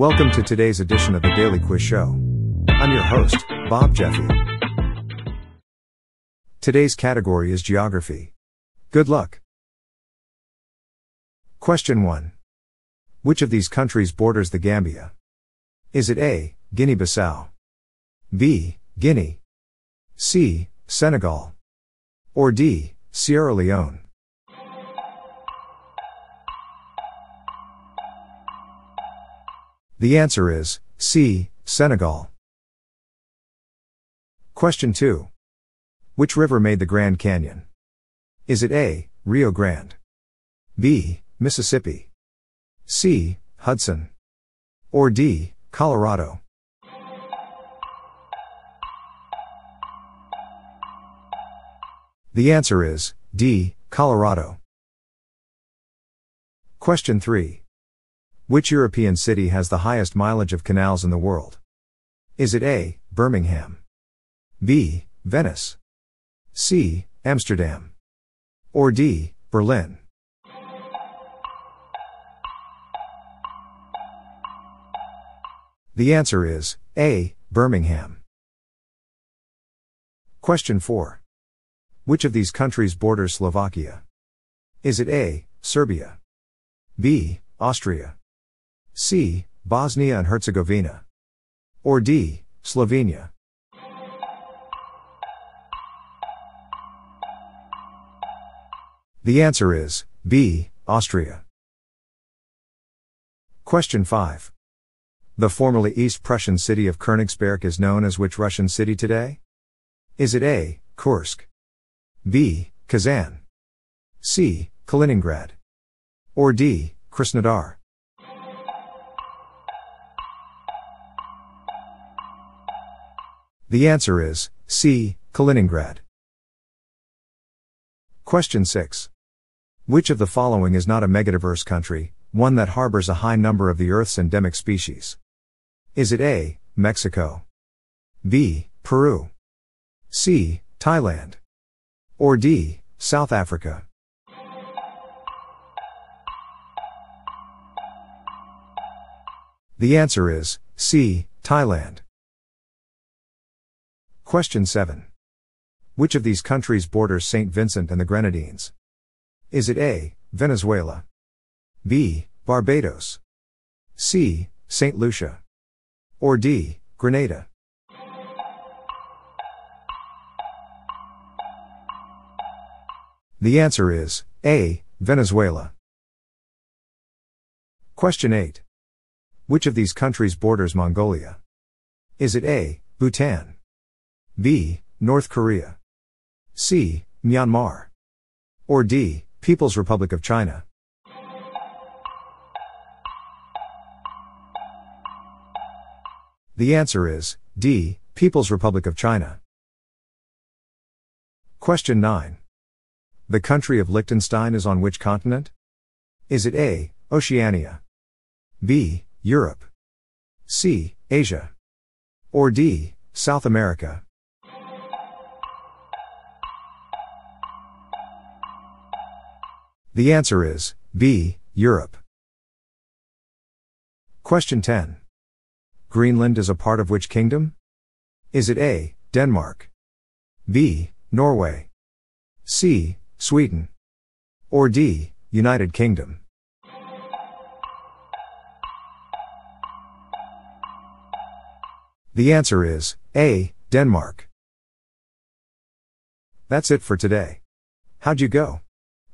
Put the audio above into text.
Welcome to today's edition of the Daily Quiz Show. I'm your host, Bob Jeffy. Today's category is Geography. Good luck. Question 1. Which of these countries borders the Gambia? Is it A. Guinea Bissau? B. Guinea? C. Senegal? Or D. Sierra Leone? The answer is C. Senegal. Question 2. Which river made the Grand Canyon? Is it A. Rio Grande? B. Mississippi? C. Hudson? Or D. Colorado? The answer is D. Colorado. Question 3. Which European city has the highest mileage of canals in the world? Is it A. Birmingham? B. Venice? C. Amsterdam? Or D. Berlin? The answer is A. Birmingham. Question 4. Which of these countries borders Slovakia? Is it A. Serbia? B. Austria? C. Bosnia and Herzegovina. Or D. Slovenia. The answer is B. Austria. Question 5. The formerly East Prussian city of Königsberg is known as which Russian city today? Is it A. Kursk? B. Kazan? C. Kaliningrad? Or D. Krasnodar? The answer is C. Kaliningrad. Question 6. Which of the following is not a megadiverse country, one that harbors a high number of the Earth's endemic species? Is it A. Mexico? B. Peru? C. Thailand? Or D. South Africa? The answer is C. Thailand. Question 7. Which of these countries borders St. Vincent and the Grenadines? Is it A. Venezuela? B. Barbados? C. St. Lucia? Or D. Grenada? The answer is A. Venezuela. Question 8. Which of these countries borders Mongolia? Is it A. Bhutan? B. North Korea. C. Myanmar. Or D. People's Republic of China. The answer is D. People's Republic of China. Question 9. The country of Liechtenstein is on which continent? Is it A. Oceania? B. Europe? C. Asia? Or D. South America? The answer is B. Europe. Question 10. Greenland is a part of which kingdom? Is it A. Denmark? B. Norway? C. Sweden? Or D. United Kingdom? The answer is A. Denmark. That's it for today. How'd you go?